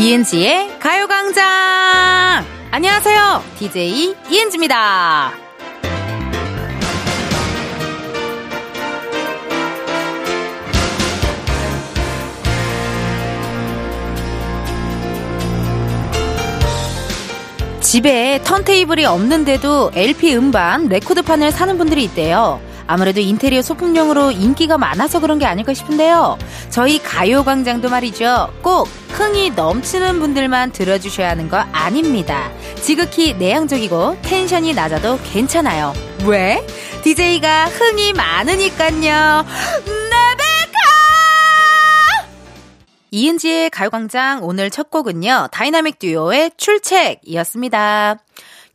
이은지의 가요광장! 안녕하세요. DJ 이은지입니다. 집에 턴테이블이 없는데도 LP 음반, 레코드판을 사는 분들이 있대요. 아무래도 인테리어 소품용으로 인기가 많아서 그런 게 아닐까 싶은데요. 저희 가요광장도 말이죠. 꼭 흥이 넘치는 분들만 들어주셔야 하는 거 아닙니다. 지극히 내향적이고 텐션이 낮아도 괜찮아요. 왜? DJ가 흥이 많으니깐요. 이은지의 가요광장 오늘 첫 곡은요. 다이나믹 듀오의 출첵이었습니다.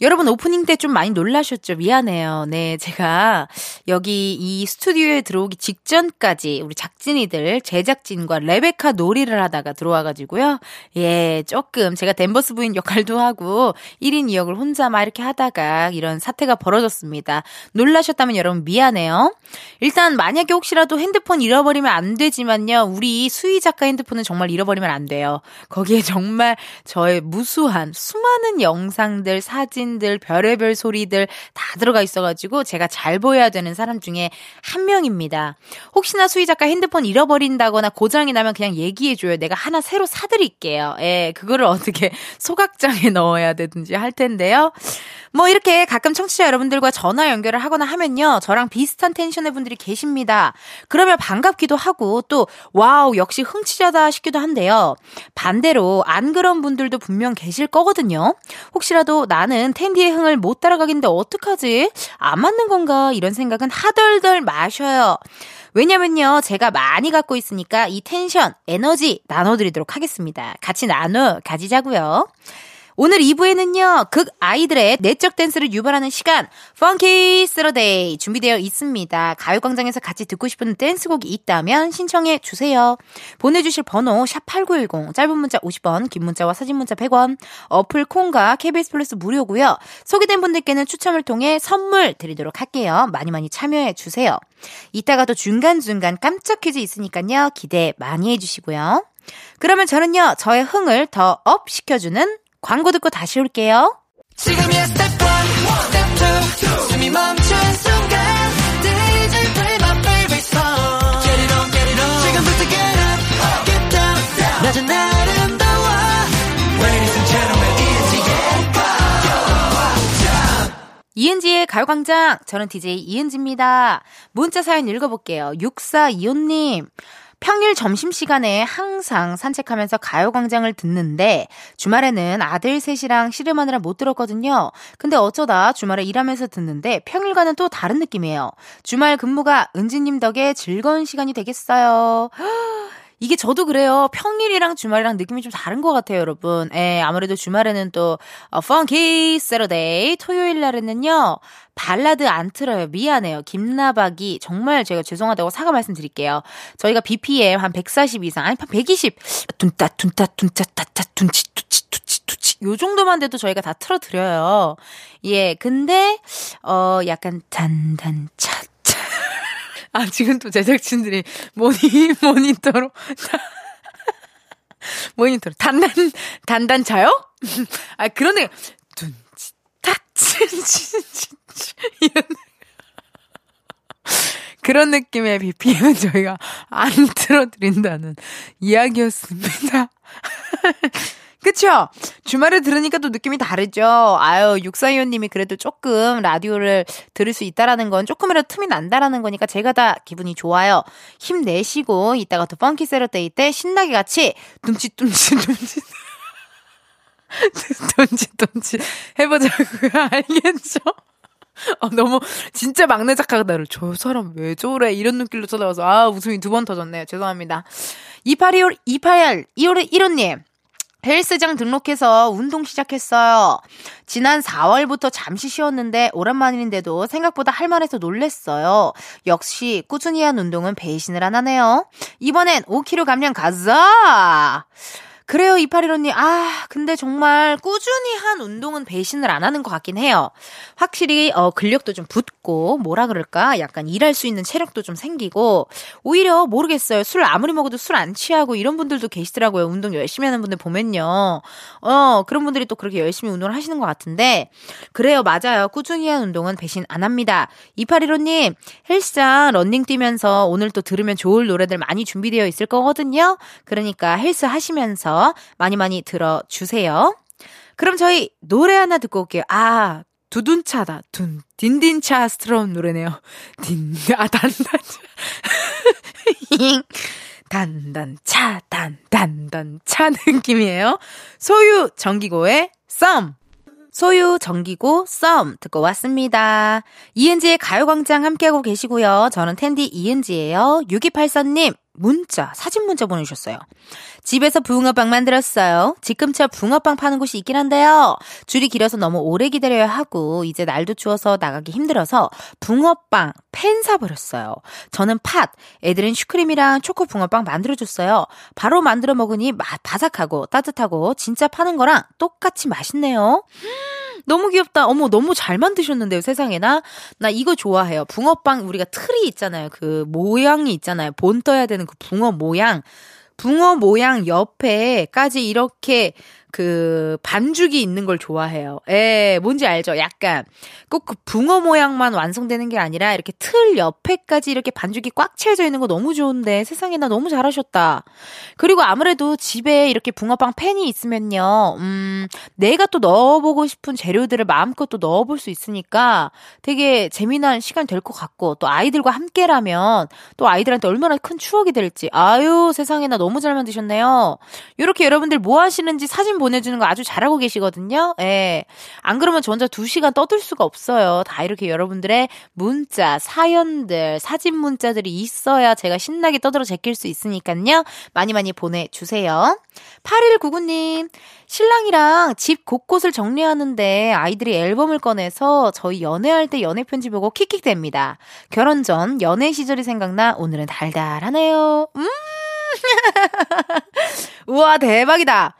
여러분 오프닝 때 좀 많이 놀라셨죠? 미안해요. 네, 제가 여기 이 스튜디오에 들어오기 직전까지 우리 작진이들, 제작진과 레베카 놀이를 하다가 들어와가지고요. 예, 조금 제가 댄버스 부인 역할도 하고 1인 2역을 혼자 막 이렇게 하다가 이런 사태가 벌어졌습니다. 놀라셨다면 여러분 미안해요. 일단 만약에 혹시라도 핸드폰 잃어버리면 안 되지만요. 우리 수희 작가 핸드폰은 정말 잃어버리면 안 돼요. 거기에 정말 저의 무수한 수많은 영상들, 사진, 사진들, 별의별 소리들 다 들어가 있어가지고 제가 잘 보여야 되는 사람 중에 한 명입니다. 혹시나 수희 작가 핸드폰 잃어버린다거나 고장이 나면 그냥 얘기해줘요. 내가 하나 새로 사드릴게요. 예, 그거를 어떻게 소각장에 넣어야 되든지 할 텐데요. 뭐 이렇게 가끔 청취자 여러분들과 전화 연결을 하거나 하면요. 저랑 비슷한 텐션의 분들이 계십니다. 그러면 반갑기도 하고 또 와우 역시 흥취자다 싶기도 한데요. 반대로 안 그런 분들도 분명 계실 거거든요. 혹시라도 나는 텐디의 흥을 못 따라가겠는데 어떡하지? 안 맞는 건가? 이런 생각은 하덜덜 마셔요. 왜냐면요, 제가 많이 갖고 있으니까 이 텐션, 에너지 나눠드리도록 하겠습니다. 같이 나눠 가지자고요. 오늘 2부에는요, 극 I들의 내적 댄스를 유발하는 시간, Funky Saturday 준비되어 있습니다. 가요광장에서 같이 듣고 싶은 댄스곡이 있다면 신청해 주세요. 보내주실 번호, 샵8910, 짧은 문자 50원, 긴 문자와 사진 문자 100원, 어플 콩과 KBS 플러스 무료고요 소개된 분들께는 추첨을 통해 선물 드리도록 할게요. 많이 많이 참여해 주세요. 이따가도 중간중간 깜짝 퀴즈 있으니까요, 기대 많이 해주시고요. 그러면 저는요, 저의 흥을 더 up 시켜주는 광고 듣고 다시 올게요. 지금이야 스텝 1, 스텝 2, 숨이 멈춘 순간 DJ play my favorite song Get it on, get it on 지금부터 get up, get down, down 낮은 아름다워 Ladies and gentlemen, 이은지의 가요광장 이은지의 가요광장 저는 DJ 이은지입니다. 문자 사연 읽어볼게요. 6425님 평일 점심시간에 항상 산책하면서 가요광장을 듣는데 주말에는 아들 셋이랑 씨름하느라 못 들었거든요. 근데 어쩌다 주말에 일하면서 듣는데 평일과는 또 다른 느낌이에요. 주말 근무가 은지님 덕에 즐거운 시간이 되겠어요. 이게 저도 그래요. 평일이랑 주말이랑 느낌이 좀 다른 것 같아요, 여러분. 예, 아무래도 주말에는 또, 어, Funky Saturday, 토요일 날에는요, 발라드 안 틀어요. 미안해요. 김나박이, 정말 제가 죄송하다고 사과 말씀드릴게요. 저희가 BPM 한 140 이상, 아니, 한 120, 둔따, 둔따, 둔짜, 따따, 둔치, 투치, 투치, 투치, 요 정도만 돼도 저희가 다 틀어드려요. 예, 근데, 어, 약간, 단단, 차, 아, 지금 또 제작진들이 모니, 모니터로. 모니터로. 단단, 단단차요? 아, 그러네. 둔치, 타치, 치, 이런. 그런 느낌의 BPM은 저희가 안 틀어드린다는 이야기였습니다. 그쵸? 주말에 들으니까 또 느낌이 다르죠? 아유, 육사위원님이 그래도 조금 라디오를 들을 수 있다라는 건 조금이라도 틈이 난다라는 거니까 제가 다 기분이 좋아요. 힘내시고, 이따가 또 펑키 세러데이 때 신나게 같이 둠칫둠칫 둠칫. 둠칫 둠칫 해보자고요. 알겠죠? 어, 너무, 진짜 막내 작가가 나를, 저 사람 왜 저래? 이런 눈길로 쳐다봐서, 아, 웃음이 두 번 터졌네요. 죄송합니다. 2825, 28, 2월에 1호님. 헬스장 등록해서 운동 시작했어요. 지난 4월부터 잠시 쉬었는데 오랜만인데도 생각보다 할만해서 놀랬어요. 역시 꾸준히 한 운동은 배신을 안 하네요. 이번엔 5kg 감량 가자! 그래요, 이파리로님. 아, 근데 정말 꾸준히 한 운동은 배신을 안 하는 것 같긴 해요. 확실히, 어, 근력도 좀 붙고, 뭐라 그럴까? 약간 일할 수 있는 체력도 좀 생기고, 오히려 모르겠어요. 술 아무리 먹어도 술 안 취하고 이런 분들도 계시더라고요. 운동 열심히 하는 분들 보면요. 어, 그런 분들이 또 그렇게 열심히 운동을 하시는 것 같은데, 그래요, 맞아요. 꾸준히 한 운동은 배신 안 합니다. 이파리로님, 헬스장 런닝 뛰면서 오늘 또 들으면 좋을 노래들 많이 준비되어 있을 거거든요. 그러니까 헬스 하시면서 많이 많이 들어주세요. 그럼 저희 노래 하나 듣고 올게요. 아, 두둔차다. 둔, 딘딘차스러운 노래네요. 딘, 아, 단단차. 단단차, 단, 단단차 느낌이에요. 소유 정기고의 썸. 소유 정기고 썸 듣고 왔습니다. 이은지의 가요광장 함께하고 계시고요. 저는 텐디 이은지예요. 6284님 문자, 사진 문자 보내주셨어요. 집에서 붕어빵 만들었어요. 지금처 붕어빵 파는 곳이 있긴 한데요. 줄이 길어서 너무 오래 기다려야 하고 이제 날도 추워서 나가기 힘들어서 붕어빵 팬 사버렸어요. 저는 팥, 애들은 슈크림이랑 초코 붕어빵 만들어줬어요. 바로 만들어 먹으니 맛 바삭하고 따뜻하고 진짜 파는 거랑 똑같이 맛있네요. 너무 귀엽다. 어머, 너무 잘 만드셨는데요, 세상에나. 나 이거 좋아해요. 붕어빵, 우리가 틀이 있잖아요. 그 모양이 있잖아요. 본 떠야 되는 그 붕어 모양. 붕어 모양 옆에까지 이렇게 그 반죽이 있는 걸 좋아해요. 예, 뭔지 알죠? 약간 꼭 그 붕어 모양만 완성되는 게 아니라 이렇게 틀 옆에까지 이렇게 반죽이 꽉 채워져 있는 거 너무 좋은데 세상에 나 너무 잘하셨다. 그리고 아무래도 집에 이렇게 붕어빵 팬이 있으면요. 음, 내가 또 넣어보고 싶은 재료들을 마음껏 또 넣어볼 수 있으니까 되게 재미난 시간 될 것 같고 또 아이들과 함께라면 또 아이들한테 얼마나 큰 추억이 될지 아유 세상에 나 너무 잘 만드셨네요. 이렇게 여러분들 뭐 하시는지 사진 보 내주는 거 아주 잘하고 계시거든요. 예. 안 그러면 저 혼자 두 시간 떠들 수가 없어요. 다 이렇게 여러분들의 문자, 사연들, 사진 문자들이 있어야 제가 신나게 떠들어 제낄 수 있으니까요. 많이 많이 보내주세요. 8199님, 신랑이랑 집 곳곳을 정리하는데 아이들이 앨범을 꺼내서 저희 연애할 때 연애 편지 보고 킥킥댑니다. 결혼 전 연애 시절이 생각나 오늘은 달달하네요. 음! 우와, 대박이다.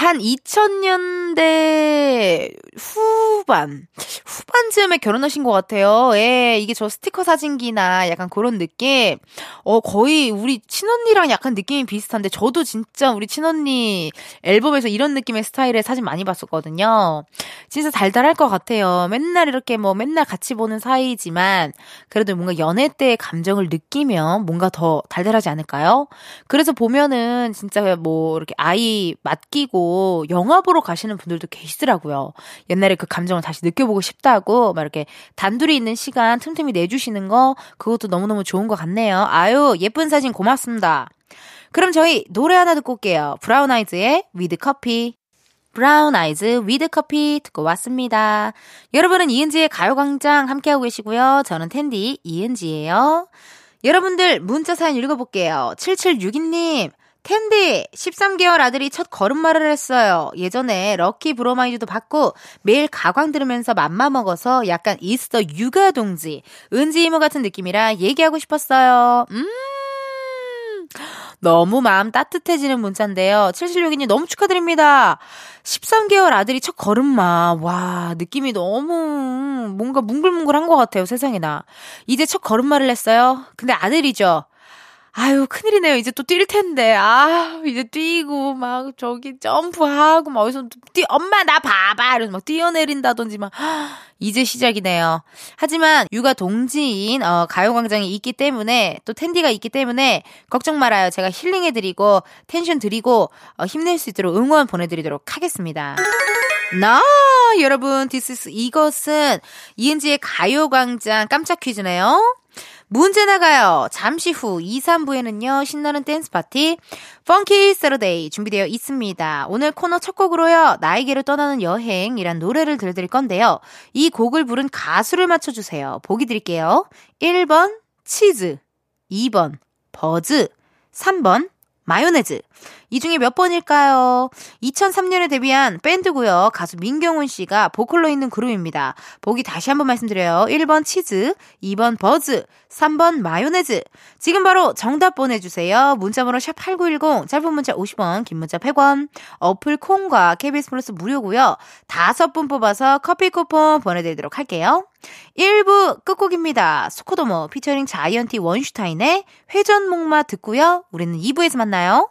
한 2000년대 후반, 후반쯤에 결혼하신 것 같아요. 예, 이게 저 스티커 사진기나 약간 그런 느낌. 어, 거의 우리 친언니랑 약간 느낌이 비슷한데, 저도 진짜 우리 친언니 앨범에서 이런 느낌의 스타일의 사진 많이 봤었거든요. 진짜 달달할 것 같아요. 맨날 이렇게 뭐 맨날 같이 보는 사이지만, 그래도 뭔가 연애 때의 감정을 느끼면 뭔가 더 달달하지 않을까요? 그래서 보면은 진짜 뭐 이렇게 아이 맡기고, 영화 보러 가시는 분들도 계시더라고요. 옛날에 그 감정을 다시 느껴보고 싶다고 막 이렇게 단둘이 있는 시간 틈틈이 내주시는 거 그것도 너무너무 좋은 것 같네요. 아유 예쁜 사진 고맙습니다. 그럼 저희 노래 하나 듣고 올게요. 브라운 아이즈의 With Coffee. 브라운 아이즈 With Coffee 듣고 왔습니다. 여러분은 이은지의 가요광장 함께하고 계시고요. 저는 텐디 이은지예요. 여러분들 문자 사연 읽어볼게요. 7762님 텐디 13개월 아들이 첫 걸음마를 했어요. 예전에 럭키 브로마이드도 받고 매일 가광 들으면서 맘마 먹어서 약간 이스터 육아 동지 은지 이모 같은 느낌이라 얘기하고 싶었어요. 음. 너무 마음 따뜻해지는 문자인데요. 7762님 너무 축하드립니다. 13개월 아들이 첫 걸음마. 와, 느낌이 너무 뭔가 뭉글뭉글한 것 같아요, 세상에나. 이제 첫 걸음마를 했어요. 근데 아들이죠. 아유, 큰일이네요. 이제 또 뛸 텐데. 아, 이제 뛰고, 막, 저기, 점프하고, 막, 어디서 뛰, 엄마, 나 봐봐! 이러면서 막 뛰어내린다든지, 막, 이제 시작이네요. 하지만, 육아 동지인, 어, 가요광장이 있기 때문에, 또 텐디가 있기 때문에, 걱정 말아요. 제가 힐링해드리고, 텐션 드리고, 어, 힘낼 수 있도록 응원 보내드리도록 하겠습니다. 나, 여러분, this 이것은 이은지의 가요광장 깜짝 퀴즈네요. 문제 나가요. 잠시 후 2, 3부에는요, 신나는 댄스 파티, Funky Saturday 준비되어 있습니다. 오늘 코너 첫 곡으로요, 나에게로 떠나는 여행이란 노래를 들려드릴 건데요. 이 곡을 부른 가수를 맞춰주세요. 보기 드릴게요. 1번, 치즈. 2번, 버즈. 3번, 마요네즈. 이 중에 몇 번일까요? 2003년에 데뷔한 밴드고요. 가수 민경훈 씨가 보컬로 있는 그룹입니다. 보기 다시 한번 말씀드려요. 1번 치즈, 2번 버즈, 3번 마요네즈. 지금 바로 정답 보내주세요. 문자번호 샵8910, 짧은 문자 50원, 긴 문자 100원. 어플 콩과 KBS 플러스 무료고요. 다섯 분 뽑아서 커피 쿠폰 보내드리도록 할게요. 1부 끝곡입니다. 스코도모 피처링 자이언티 원슈타인의 회전목마 듣고요. 우리는 2부에서 만나요.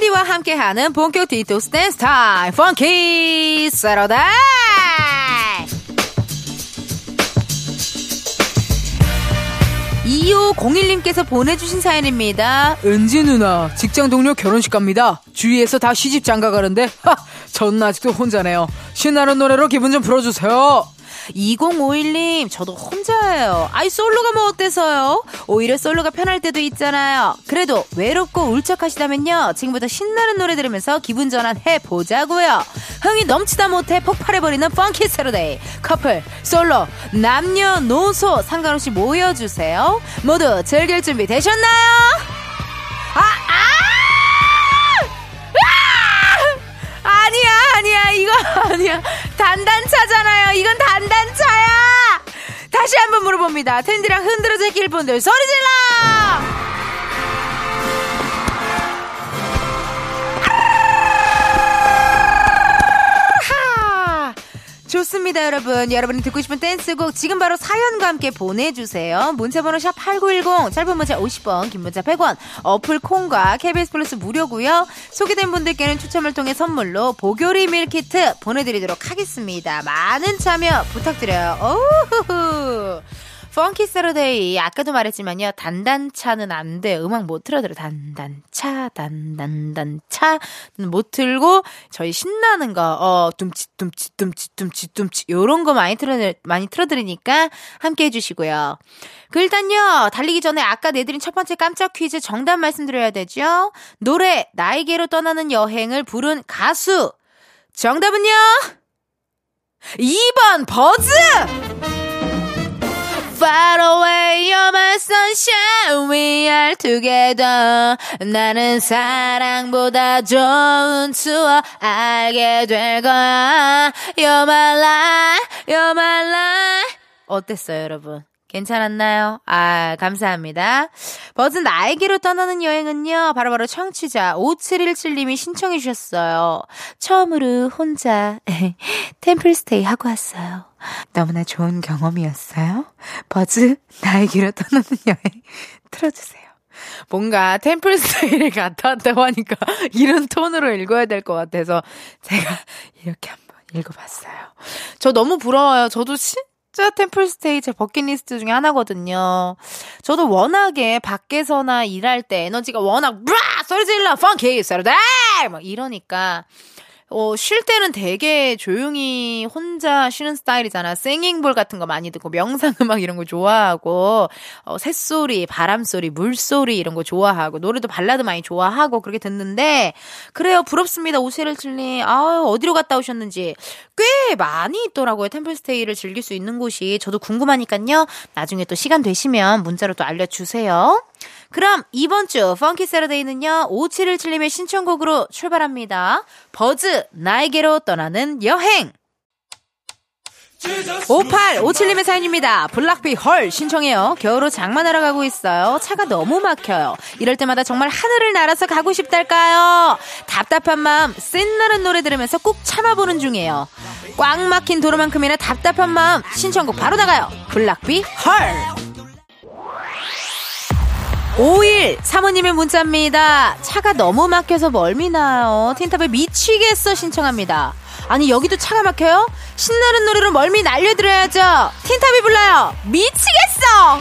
텐디와 함께하는 본격 디토스 댄스 타임 Funky Saturday 2501님께서 보내주신 사연입니다. 은지 누나, 직장 동료 결혼식 갑니다. 주위에서 다 시집 장가 가는데, 하! 저는 아직도 혼자네요. 신나는 노래로 기분 좀 풀어주세요. 2051님, 저도 혼자예요. 아이, 솔로가 뭐 어때서요? 오히려 솔로가 편할 때도 있잖아요. 그래도 외롭고 울적하시다면요. 지금부터 신나는 노래 들으면서 기분 전환 해보자고요. 흥이 넘치다 못해 폭발해버리는 펑키 세로데이. 커플, 솔로, 남녀노소 상관없이 모여주세요. 모두 즐길 준비 되셨나요? 아, 아! 아! 아니야, 아니야, 이거 아니야. 단단차잖아요. 다시 한번 물어봅니다. 텐디랑 흔들어 제낄 분들 소리 질러! 좋습니다, 여러분. 여러분이 듣고 싶은 댄스곡 지금 바로 사연과 함께 보내주세요. 문자번호 샵 8910, 짧은 문자 50원, 긴 문자 100원, 어플 콩과 KBS 플러스 무료고요 소개된 분들께는 추첨을 통해 선물로 보교리 밀키트 보내드리도록 하겠습니다. 많은 참여 부탁드려요. 오후후. Funky Saturday 아까도 말했지만요 단단차는 안 돼. 음악 못 틀어드려. 단단차 단단단차 못 틀고 저희 신나는 거 어 둠치 둠치 둠치 둠치 둠치 요런 거 많이 틀어 많이 틀어드리니까 함께 해주시고요. 그 일단요 달리기 전에 아까 내드린 첫 번째 깜짝 퀴즈 정답 말씀드려야 되죠. 노래 나에게로 떠나는 여행을 부른 가수 정답은요 2번 버즈 Far away, you're my sunshine. We are together. 나는 사랑보다 좋은 추억 알게 될 거야. You're my life, you're my life. 어땠어요, 여러분? 괜찮았나요? 아, 감사합니다. 버즈 나에게로 떠나는 여행은요, 바로바로 바로 청취자 5717님이 신청해 주셨어요. 처음으로 혼자 템플스테이 하고 왔어요. 너무나 좋은 경험이었어요. 버즈 나에게로 떠나는 여행 틀어주세요. 뭔가 템플스테이를 갔다 왔다고 하니까 이런 톤으로 읽어야 될 것 같아서 제가 이렇게 한번 읽어봤어요. 저 너무 부러워요. 저도 진 진짜 템플스테이 제 버킷리스트 중에 하나거든요. 저도 워낙에 밖에서나 일할 때 에너지가 워낙 브라 소리 질러! Funky! Saturday 막 이러니까 어, 쉴 때는 되게 조용히 혼자 쉬는 스타일이잖아. singing bowl 같은 거 많이 듣고 명상 음악 이런 거 좋아하고 어, 새소리, 바람소리, 물소리 이런 거 좋아하고 노래도 발라드 많이 좋아하고 그렇게 듣는데 그래요. 부럽습니다. 오세를 칠리. 아유, 어디로 갔다 오셨는지 꽤 많이 있더라고요. 템플스테이를 즐길 수 있는 곳이 저도 궁금하니까요. 나중에 또 시간 되시면 문자로 또 알려 주세요. 그럼 이번 주 펑키 세러데이는요. 5717님의 신청곡으로 출발합니다. 버즈 나에게로 떠나는 여행. 5857님의 사연입니다. 블락비 헐 신청해요. 겨울로 장만하러 가고 있어요. 차가 너무 막혀요. 이럴 때마다 정말 하늘을 날아서 가고 싶달까요? 답답한 마음 센나는 노래 들으면서 꾹 참아보는 중이에요. 꽉 막힌 도로만큼이나 답답한 마음 신청곡 바로 나가요. 블락비 헐. 5일 사모님의 문자입니다. 차가 너무 막혀서 멀미나요. 틴탑에 미치겠어 신청합니다. 아니 여기도 차가 막혀요? 신나는 노래로 멀미 날려드려야죠. 틴탑이 불러요. 미치겠어.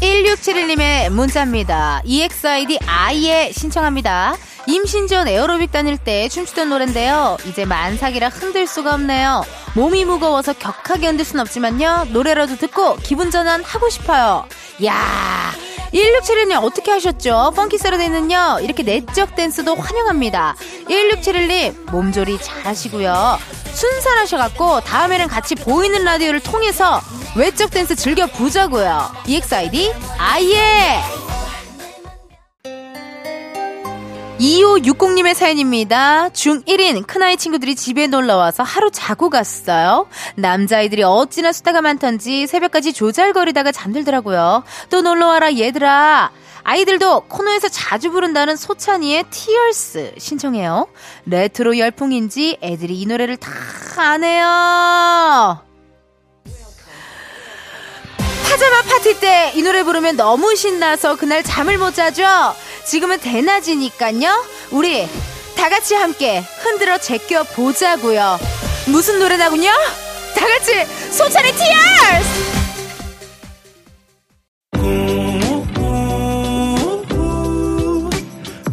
1671님의 문자입니다. EXID 아이에 신청합니다. 임신 전 에어로빅 다닐 때 춤추던 노랜데요. 이제 만삭이라 흔들 수가 없네요. 몸이 무거워서 격하게 흔들 순 없지만요. 노래라도 듣고 기분 전환 하고 싶어요. 야 1671님 어떻게 하셨죠? 펑키 세러데이는요 이렇게 내적 댄스도 환영합니다 1671님 몸조리 잘 하시고요 순산하셔갖고 다음에는 같이 보이는 라디오를 통해서 외적 댄스 즐겨 보자고요 EXID 아예 2560님의 사연입니다. 중1인 큰아이 친구들이 집에 놀러와서 하루 자고 갔어요. 남자아이들이 어찌나 수다가 많던지 새벽까지 조잘거리다가 잠들더라고요. 또 놀러와라 얘들아. 아이들도 코노에서 자주 부른다는 소찬휘의 Tears 신청해요. 레트로 열풍인지 애들이 이 노래를 다 아네요. 파자마 파티 때 이 노래 부르면 너무 신나서 그날 잠을 못 자죠? 지금은 대낮이니까요. 우리 다 같이 함께 흔들어 제껴 보자고요. 무슨 노래 나군요? 다 같이 소찬의 티얼스!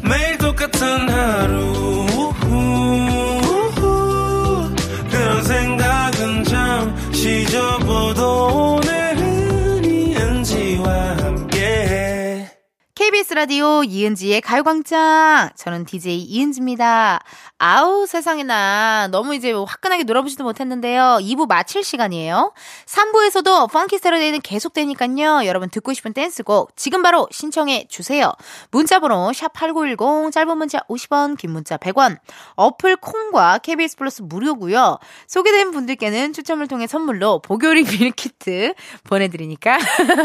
매일 똑같은 하루 KBS 라디오 이은지의 가요광장. 저는 DJ 이은지입니다. 아우, 세상에나. 너무 이제 화끈하게 놀아보지도 못했는데요. 2부 마칠 시간이에요. 3부에서도 Funky Saturday는 계속되니까요. 여러분 듣고 싶은 댄스곡 지금 바로 신청해 주세요. 문자번호 샵8910, 짧은 문자 50원, 긴 문자 100원. 어플 콩과 KBS 플러스 무료고요. 소개된 분들께는 추첨을 통해 선물로 보교리 밀키트 보내드리니까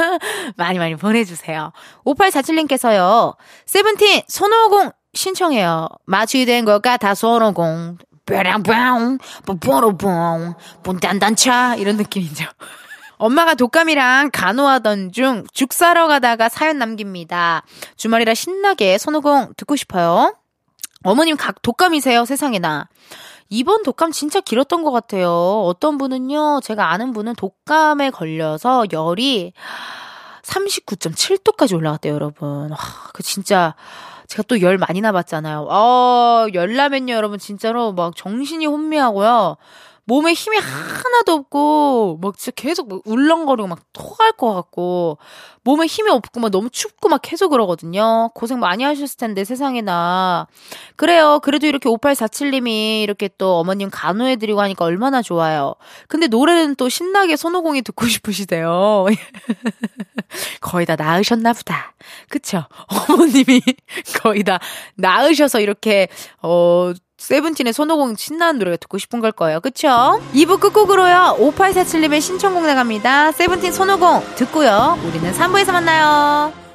많이 많이 보내주세요. 5847님 께서요. 세븐틴 손오공 신청해요. 마취된 것 같아 손오공. 뾰랑뿅, 뽀뽀로뽕, 뽕단단차 이런 느낌이죠. 엄마가 독감이랑 간호하던 중 죽 사러 가다가 사연 남깁니다. 주말이라 신나게 손오공 듣고 싶어요. 어머님 각 독감이세요, 세상에나. 이번 독감 진짜 길었던 것 같아요. 어떤 분은요, 제가 아는 분은 독감에 걸려서 열이 39.7도까지 올라갔대요, 여러분. 와, 그 진짜, 제가 또 열 많이 나봤잖아요. 어, 열나면요, 여러분, 진짜로 막 정신이 혼미하고요. 몸에 힘이 하나도 없고, 막 진짜 계속 막 울렁거리고 막 토할 것 같고, 몸에 힘이 없고 막 너무 춥고 막 계속 그러거든요. 고생 많이 하셨을 텐데, 세상에나. 그래요. 그래도 이렇게 5847님이 이렇게 또 어머님 간호해드리고 하니까 얼마나 좋아요. 근데 노래는 또 신나게 손오공이 듣고 싶으시대요. 거의 다 나으셨나 보다. 그쵸? 어머님이 거의 다 나으셔서 이렇게, 어, 세븐틴의 손오공 신나는 노래가 듣고 싶은 걸 거예요. 그쵸? 2부 끝곡으로요. 5847님의 신청곡 나갑니다. 세븐틴 손오공 듣고요. 우리는 3부에서 만나요.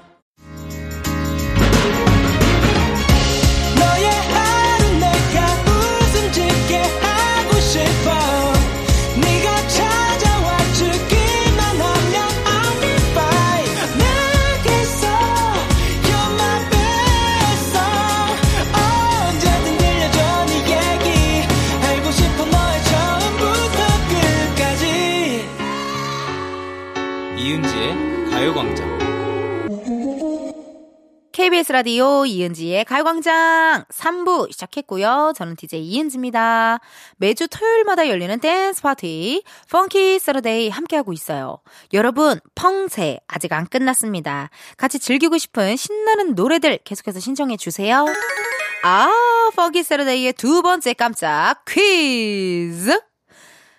KBS 라디오 이은지의 가요광장 3부 시작했고요. 저는 DJ 이은지입니다. 매주 토요일마다 열리는 댄스 파티 Funky Saturday 함께하고 있어요. 여러분 펑세 아직 안 끝났습니다. 같이 즐기고 싶은 신나는 노래들 계속해서 신청해 주세요. 아 Funky Saturday의 두 번째 깜짝 퀴즈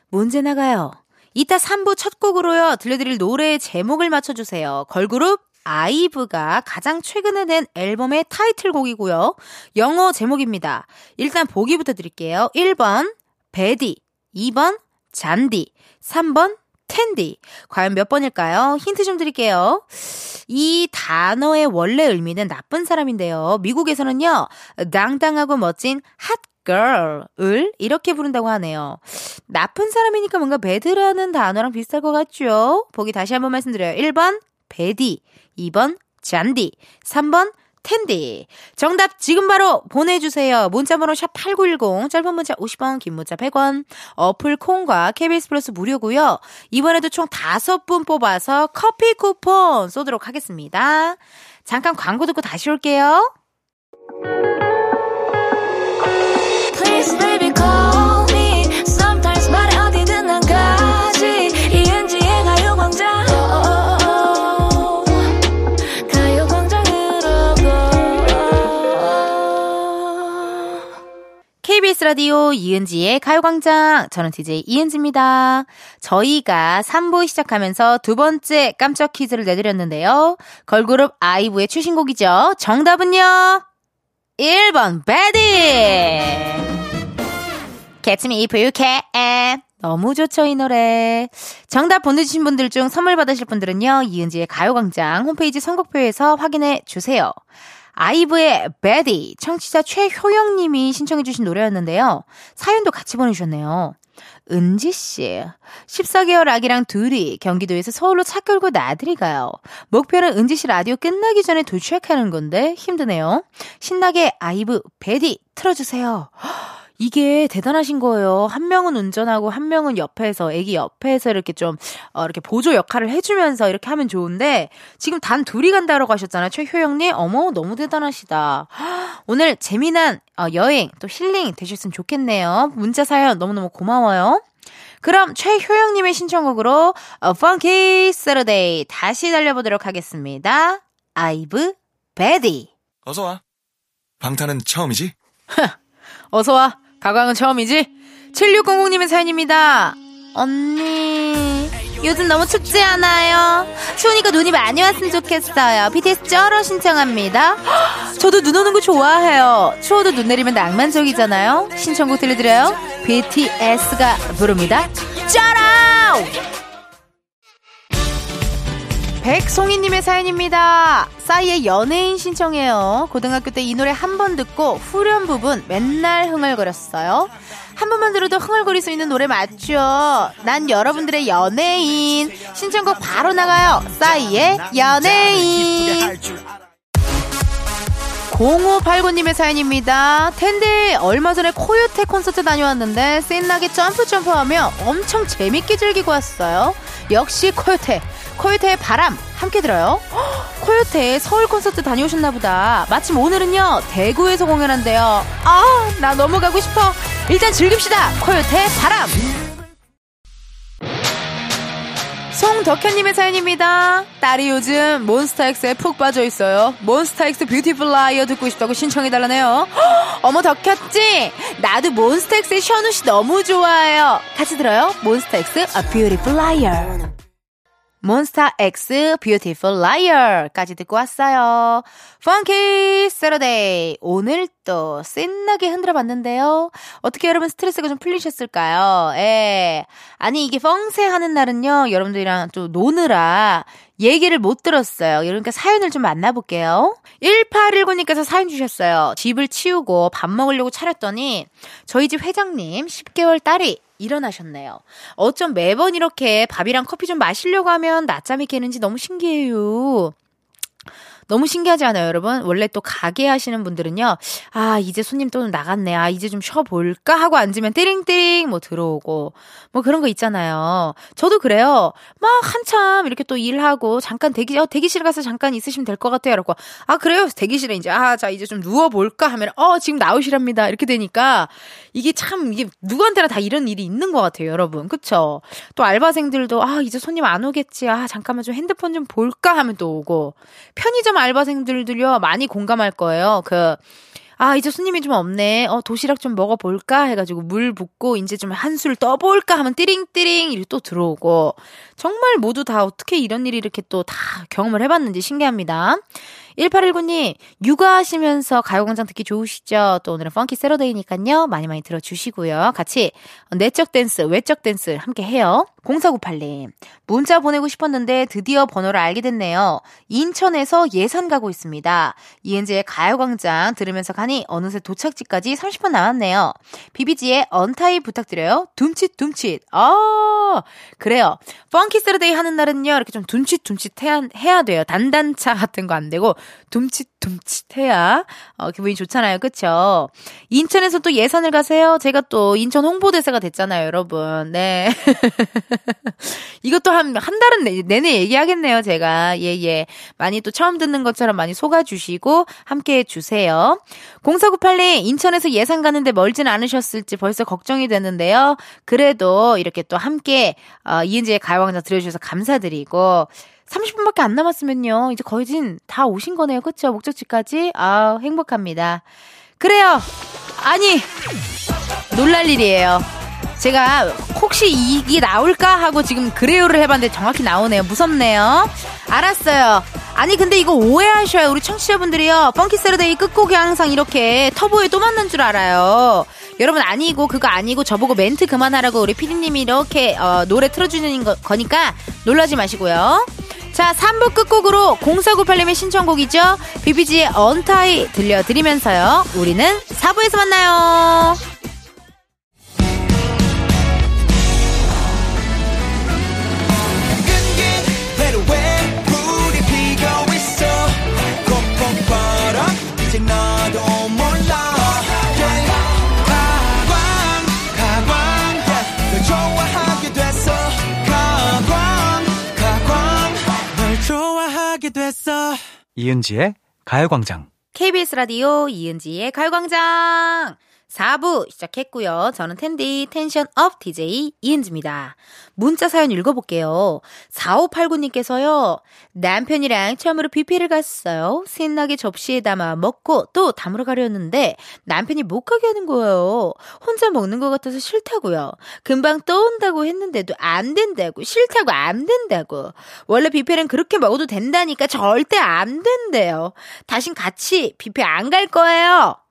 문제 나가요. 이따 3부 첫 곡으로요. 들려드릴 노래의 제목을 맞춰주세요. 걸그룹 아이브가 가장 최근에 낸 앨범의 타이틀곡이고요. 영어 제목입니다. 일단 보기부터 드릴게요. 1번 베디, 2번 잔디, 3번 텐디. 과연 몇 번일까요? 힌트 좀 드릴게요. 이 단어의 원래 의미는 나쁜 사람인데요. 미국에서는요, 당당하고 멋진 핫 girl을 이렇게 부른다고 하네요. 나쁜 사람이니까 뭔가 배드라는 단어랑 비슷할 것 같죠? 보기 다시 한번 말씀드려요. 1번 베디, 2번 잔디, 3번 텐디. 정답 지금 바로 보내주세요. 문자번호 샵 8910, 짧은 문자 50원, 긴 문자 100원, 어플 콩과 KBS 플러스 무료고요 이번에도 총 5분 뽑아서 커피 쿠폰 쏘도록 하겠습니다. 잠깐 광고 듣고 다시 올게요. Please baby KBS 라디오 이은지의 가요광장. 저는 DJ 이은지입니다. 저희가 3부 시작하면서 두 번째 깜짝 퀴즈를 내드렸는데요. 걸그룹 아이브의 최신곡이죠. 정답은요? 1번, 베디! Catch me if you can. 너무 좋죠, 이 노래. 정답 보내주신 분들 중 선물 받으실 분들은요, 이은지의 가요광장 홈페이지 선곡표에서 확인해 주세요. 아이브의 베디, 청취자 최효영 님이 신청해 주신 노래였는데요. 사연도 같이 보내주셨네요. 은지씨, 14개월 아기랑 둘이 경기도에서 서울로 차 끌고 나들이 가요. 목표는 은지씨 라디오 끝나기 전에 도착하는 건데 힘드네요. 신나게 아이브 베디 틀어주세요. 이게 대단하신 거예요. 한 명은 운전하고 한 명은 옆에서 애기 옆에서 이렇게 좀 어, 이렇게 보조 역할을 해주면서 이렇게 하면 좋은데 지금 단 둘이 간다라고 하셨잖아요. 최효영님, 어머 너무 대단하시다. 오늘 재미난 어, 여행 또 힐링 되셨으면 좋겠네요. 문자 사연 너무너무 고마워요. 그럼 최효영님의 신청곡으로 어, Funky Saturday 다시 달려보도록 하겠습니다. 아이브 베디. 어서 와. 방탄은 처음이지? 어서와. 가광은 처음이지? 7600님의 사연입니다. 언니, 요즘 너무 춥지 않아요? 추우니까 눈이 많이 왔으면 좋겠어요. BTS 쩔어 신청합니다. 헉, 저도 눈 오는 거 좋아해요. 추워도 눈 내리면 낭만적이잖아요. 신청곡 들려드려요. BTS가 부릅니다. 쩔어! 백송이님의 사연입니다. 싸이의 연예인 신청해요. 고등학교 때 이 노래 한 번 듣고 후렴 부분 맨날 흥얼거렸어요. 한 번만 들어도 흥얼거릴 수 있는 노래 맞죠? 난 여러분들의 연예인. 신청곡 바로 나가요. 싸이의 연예인. 0589님의 사연입니다. 텐데 얼마 전에 코요태 콘서트 다녀왔는데 신나게 점프 점프하며 엄청 재밌게 즐기고 왔어요. 역시 코요태. 코요태의 바람 함께 들어요. 헉, 코요태 서울 콘서트 다녀오셨나 보다. 마침 오늘은요 대구에서 공연한대요. 아 나 너무 가고 싶어. 일단 즐깁시다. 코요태 바람. 송덕현님의 사연입니다. 딸이 요즘 몬스타엑스에 푹 빠져 있어요. 몬스타엑스 Beautiful Liar 듣고 싶다고 신청해달라네요. 헉, 어머 덕현 씨? 나도 몬스타엑스의 셔누 씨 너무 좋아해요. 같이 들어요. 몬스타엑스 A Beautiful Liar. 몬스타 X Beautiful Liar까지 듣고 왔어요. Funky Saturday. 오늘 또 신나게 흔들어 봤는데요. 어떻게 여러분 스트레스가 좀 풀리셨을까요? 예. 아니, 이게 펑세 하는 날은요, 여러분들이랑 좀 노느라 얘기를 못 들었어요. 그러니까 사연을 좀 만나볼게요. 1819님께서 사연 주셨어요. 집을 치우고 밥 먹으려고 차렸더니 저희 집 회장님 10개월 딸이 일어나셨네요. 어쩜 매번 이렇게 밥이랑 커피 좀 마시려고 하면 낮잠이 깨는지 너무 신기해요. 너무 신기하지 않아요, 여러분? 원래 또 가게 하시는 분들은요, 아, 이제 손님 또 나갔네. 아, 이제 좀 쉬어볼까? 하고 앉으면 띠링띠링 뭐 들어오고, 뭐 그런 거 있잖아요. 저도 그래요. 막 한참 이렇게 또 일하고, 잠깐 대기, 어, 대기실 가서 잠깐 있으시면 될 것 같아요. 이러고, 아, 그래요? 대기실에 이제, 아, 자, 이제 좀 누워볼까? 하면, 어, 지금 나오시랍니다. 이렇게 되니까, 이게 참, 이게 누구한테나 다 이런 일이 있는 것 같아요, 여러분. 그쵸? 또 알바생들도, 아, 이제 손님 안 오겠지. 아, 잠깐만 좀 핸드폰 좀 볼까? 하면 또 오고, 편의점 알바생들도요, 많이 공감할 거예요. 그, 아, 이제 손님이 좀 없네. 어, 도시락 좀 먹어볼까? 해가지고 물 붓고, 이제 좀 한술 떠볼까? 하면 띠링띠링 이렇게 또 들어오고. 정말 모두 다 어떻게 이런 일이 이렇게 또 다 경험을 해봤는지 신기합니다. 1819님, 육아하시면서 가요광장 듣기 좋으시죠? 또 오늘은 Funky Saturday니까요. 많이 많이 들어주시고요. 같이 내적 댄스, 외적 댄스 함께 해요. 0498님, 문자 보내고 싶었는데 드디어 번호를 알게 됐네요. 인천에서 예산 가고 있습니다. 이은지의 가요광장 들으면서 가니 어느새 도착지까지 30분 남았네요. 비비지의 언타이 부탁드려요. 둠칫둠칫. 아, 그래요. 펑키 세러데이 하는 날은요, 이렇게 좀 둠칫둠칫 해야, 해야 돼요. 단단차 같은 거 안 되고, 둠칫 둠칫 해야 어, 기분이 좋잖아요. 그쵸? 인천에서 또 예산을 가세요. 제가 또 인천 홍보대사가 됐잖아요, 여러분. 네. 이것도 한, 한 달은 내, 내내 얘기하겠네요, 제가. 예, 예. 많이 또 처음 듣는 것처럼 많이 속아주시고 함께 해주세요. 0498님, 인천에서 예산 가는데 멀진 않으셨을지 벌써 걱정이 되는데요. 그래도 이렇게 또 함께, 어, 이은지의 가요광장 들려주셔서 감사드리고, 30분밖에 안 남았으면요. 이제 거의 다 오신 거네요. 그쵸? 목적지까지. 아 행복합니다. 그래요. 아니, 놀랄 일이에요. 제가 혹시 이게 나올까 하고 지금 그래요를 해봤는데 정확히 나오네요. 무섭네요. 알았어요. 아니 근데 이거 오해하셔요. 우리 청취자분들이요. Funky Saturday 끝곡이 항상 이렇게 터보에 또 맞는 줄 알아요. 여러분 아니고 그거 아니고 저보고 멘트 그만하라고 우리 피디님이 이렇게 어, 노래 틀어주는 거, 거니까 놀라지 마시고요. 자, 3부 끝곡으로 0498님의 신청곡이죠. 비비지의 Untie 들려드리면서요. 우리는 4부에서 만나요. 이제 너도 몰라 Yeah. 가광 가광 yeah. 널 좋아하게 됐어 가광 가광 널 좋아하게 됐어 이은지의 가요광장. KBS 라디오 이은지의 가요광장 4부 시작했고요. 저는 텐디 tension up DJ 이은지입니다. 문자 사연 읽어볼게요. 4589님께서요. 남편이랑 처음으로 뷔페를 갔어요. 신나게 접시에 담아 먹고 또 담으러 가려는데 남편이 못 가게 하는 거예요. 혼자 먹는 것 같아서 싫다고요. 금방 또 온다고 했는데도 안 된다고 싫다고 안 된다고. 원래 뷔페는 그렇게 먹어도 된다니까 절대 안 된대요. 다신 같이 뷔페 안 갈 거예요.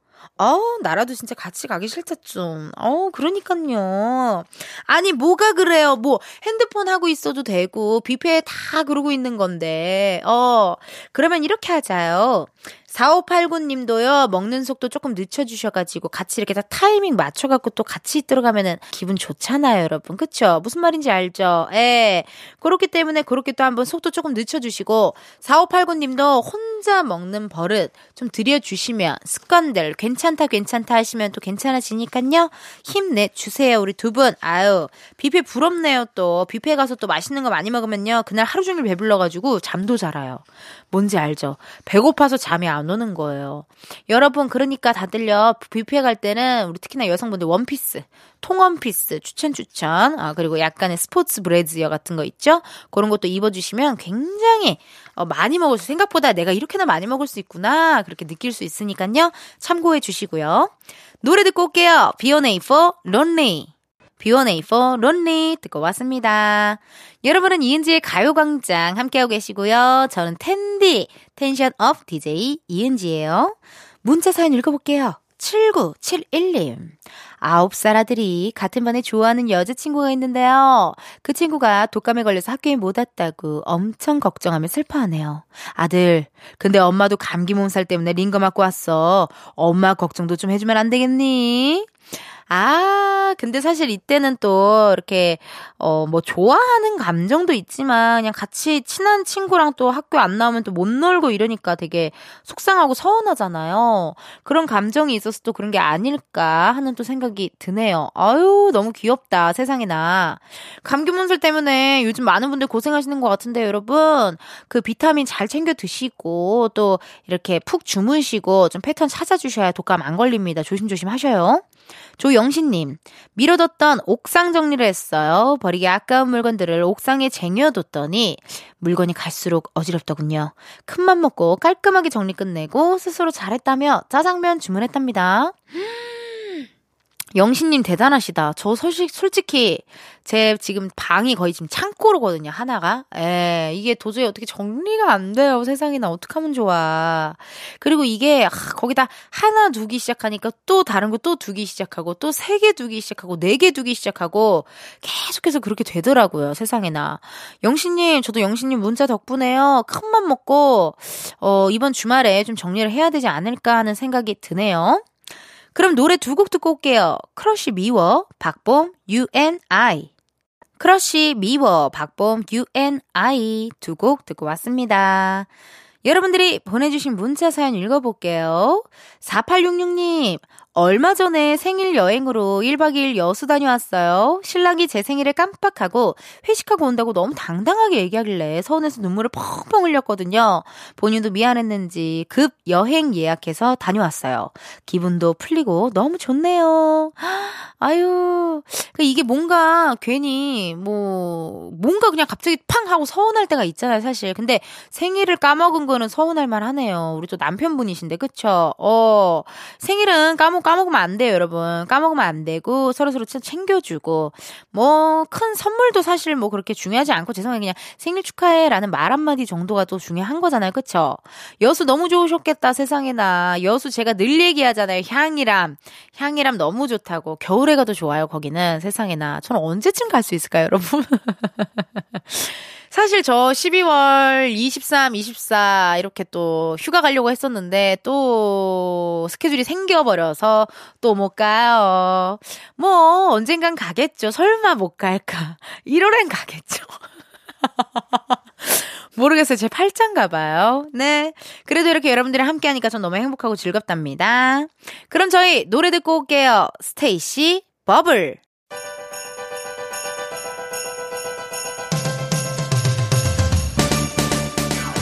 어우, 나라도 진짜 같이 가기 싫다, 좀. 어우, 그러니까요. 아니, 뭐가 그래요? 뭐, 핸드폰 하고 있어도 되고, 뷔페에 다 그러고 있는 건데, 어, 그러면 이렇게 하자요. 4589님도요, 먹는 속도 조금 늦춰주셔가지고, 같이 이렇게 다 타이밍 맞춰갖고 또 같이 들어가면은 기분 좋잖아요, 여러분. 그쵸? 무슨 말인지 알죠? 예. 그렇기 때문에 그렇게 또 한번 속도 조금 늦춰주시고, 4589님도 혼자 먹는 버릇 좀 들여주시면, 습관들, 괜찮다, 괜찮다 하시면 또 괜찮아지니까요. 힘내주세요, 우리 두 분. 아유, 뷔페 부럽네요, 또. 뷔페 가서 또 맛있는 거 많이 먹으면요. 그날 하루 종일 배불러가지고 잠도 잘아요. 뭔지 알죠? 배고파서 잠이 안 오는 거예요. 여러분, 그러니까 다들요, 뷔페 갈 때는, 우리 특히나 여성분들 원피스, 통원피스, 추천, 추천, 아, 그리고 약간의 스포츠 브레즈어 같은 거 있죠? 그런 것도 입어주시면 굉장히, 어, 많이 먹을 수, 생각보다 내가 이렇게나 많이 먹을 수 있구나, 그렇게 느낄 수 있으니까요, 참고해 주시고요. 노래 듣고 올게요. B1A4, Lonely. B1A4, Lonely 듣고 왔습니다. 여러분은 이은지의 가요광장 함께하고 계시고요. 저는 텐디, tension up DJ 이은지예요. 문자 사연 읽어볼게요. 7971님. 아홉 살 아들이 같은 반에 좋아하는 여자친구가 있는데요. 그 친구가 독감에 걸려서 학교에 못 왔다고 엄청 걱정하며 슬퍼하네요. 아들, 근데 엄마도 감기 몸살 때문에 링거 맞고 왔어. 엄마 걱정도 좀 해주면 안 되겠니? 아, 근데 사실 이때는 또 이렇게 어 뭐 좋아하는 감정도 있지만 그냥 같이 친한 친구랑 또 학교 안 나오면 또 못 놀고 이러니까 되게 속상하고 서운하잖아요. 그런 감정이 있어서 또 그런 게 아닐까 하는 또 생각이 드네요. 아유, 너무 귀엽다. 세상에나. 감기 문술 때문에 요즘 많은 분들 고생하시는 것 같은데 여러분. 그 비타민 잘 챙겨 드시고 또 이렇게 푹 주무시고 좀 패턴 찾아주셔야 독감 안 걸립니다. 조심조심 하셔요. 조영신님, 미뤄뒀던 옥상 정리를 했어요. 버리기 아까운 물건들을 옥상에 쟁여뒀더니 물건이 갈수록 어지럽더군요. 큰맘 먹고 깔끔하게 정리 끝내고 스스로 잘했다며 짜장면 주문했답니다. 영신님 대단하시다. 저 솔직, 솔직히 제 지금 방이 거의 지금 창고로거든요. 하나가. 에 이게 도저히 어떻게 정리가 안 돼요. 세상에나 어떡하면 좋아. 그리고 이게 아, 거기다 하나 두기 시작하니까 또 다른 거 또 두기 시작하고 또 세 개 두기 시작하고 네 개 두기 시작하고 계속해서 그렇게 되더라고요. 세상에나. 영신님 저도 영신님 문자 덕분에요. 큰 맘 먹고 어 이번 주말에 좀 정리를 해야 되지 않을까 하는 생각이 드네요. 그럼 노래 두 곡 듣고 올게요. 크러쉬 미워, 박봄, you and I. 크러쉬 미워, 박봄, you and I 두 곡 듣고 왔습니다. 여러분들이 보내주신 문자 사연 읽어볼게요. 4866님, 얼마 전에 생일 여행으로 1박 2일 여수 다녀왔어요. 신랑이 제 생일을 깜빡하고 회식하고 온다고 너무 당당하게 얘기하길래 서운해서 눈물을 펑펑 흘렸거든요. 본인도 미안했는지 급 여행 예약해서 다녀왔어요. 기분도 풀리고 너무 좋네요. 아유, 그 이게 뭔가 괜히 뭐 뭔가 그냥 갑자기 팡 하고 서운할 때가 있잖아요, 사실. 근데 생일을 까먹은 거는 서운할 만 하네요. 우리 또 남편분이신데, 그쵸? 어, 생일은 까먹 까먹으면 안 돼요, 여러분. 까먹으면 안 되고 서로 서로 챙겨주고 뭐 큰 선물도 사실 뭐 그렇게 중요하지 않고 죄송해요, 그냥 생일 축하해라는 말 한마디 정도가 또 중요한 거잖아요, 그쵸? 여수 너무 좋으셨겠다, 세상에나. 여수 제가 늘 얘기하잖아요, 향이람. 향이람 너무 좋다고. 겨울에 가도 좋아요, 거기는 세상에나. 저는 언제쯤 갈 수 있을까요, 여러분? 사실 저 12월 23, 24 이렇게 또 휴가 가려고 했었는데 또 스케줄이 생겨버려서 또 못 가요. 뭐 언젠간 가겠죠. 설마 못 갈까? 1월엔 가겠죠. 모르겠어요. 제 팔잔가 봐요. 네. 그래도 이렇게 여러분들이 함께 하니까 전 너무 행복하고 즐겁답니다. 그럼 저희 노래 듣고 올게요. 스테이시 버블.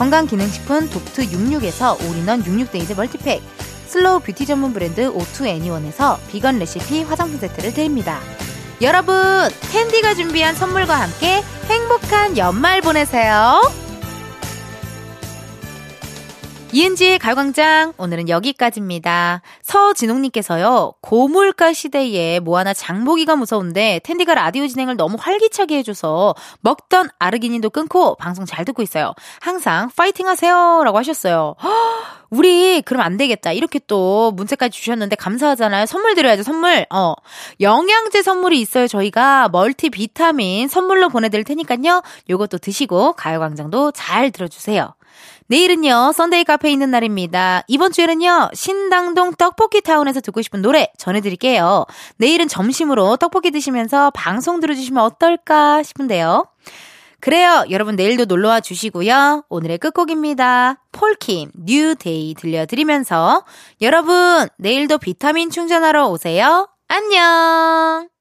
건강기능식품 독트 66에서 올인원 66데이즈 멀티팩, 슬로우 뷰티 전문 브랜드 오투 애니원에서 비건 레시피 화장품 세트를 드립니다. 여러분, 텐디가 준비한 선물과 함께 행복한 연말 보내세요. 이은지의 가광장 오늘은 여기까지입니다. 서진홍님께서요. 고물가 시대에 뭐 하나 장보기가 무서운데 텐디가 라디오 진행을 너무 활기차게 해줘서 먹던 아르기닌도 끊고 방송 잘 듣고 있어요. 항상 파이팅 하세요라고 하셨어요. 허, 우리 그럼 안 되겠다. 이렇게 또 문자까지 주셨는데 감사하잖아요. 선물 드려야죠. 선물. 어. 영양제 선물이 있어요. 저희가 멀티 비타민 선물로 보내드릴 테니까요. 요것도 드시고 가요광장도 잘 들어주세요. 내일은요, Sunday 카페에 있는 날입니다. 이번 주에는요, 신당동 떡볶이 타운에서 듣고 싶은 노래 전해드릴게요. 내일은 점심으로 떡볶이 드시면서 방송 들어주시면 어떨까 싶은데요. 그래요. 여러분 내일도 놀러와 주시고요. 오늘의 끝곡입니다. 폴킴, New Day 들려드리면서 여러분 내일도 비타민 충전하러 오세요. 안녕!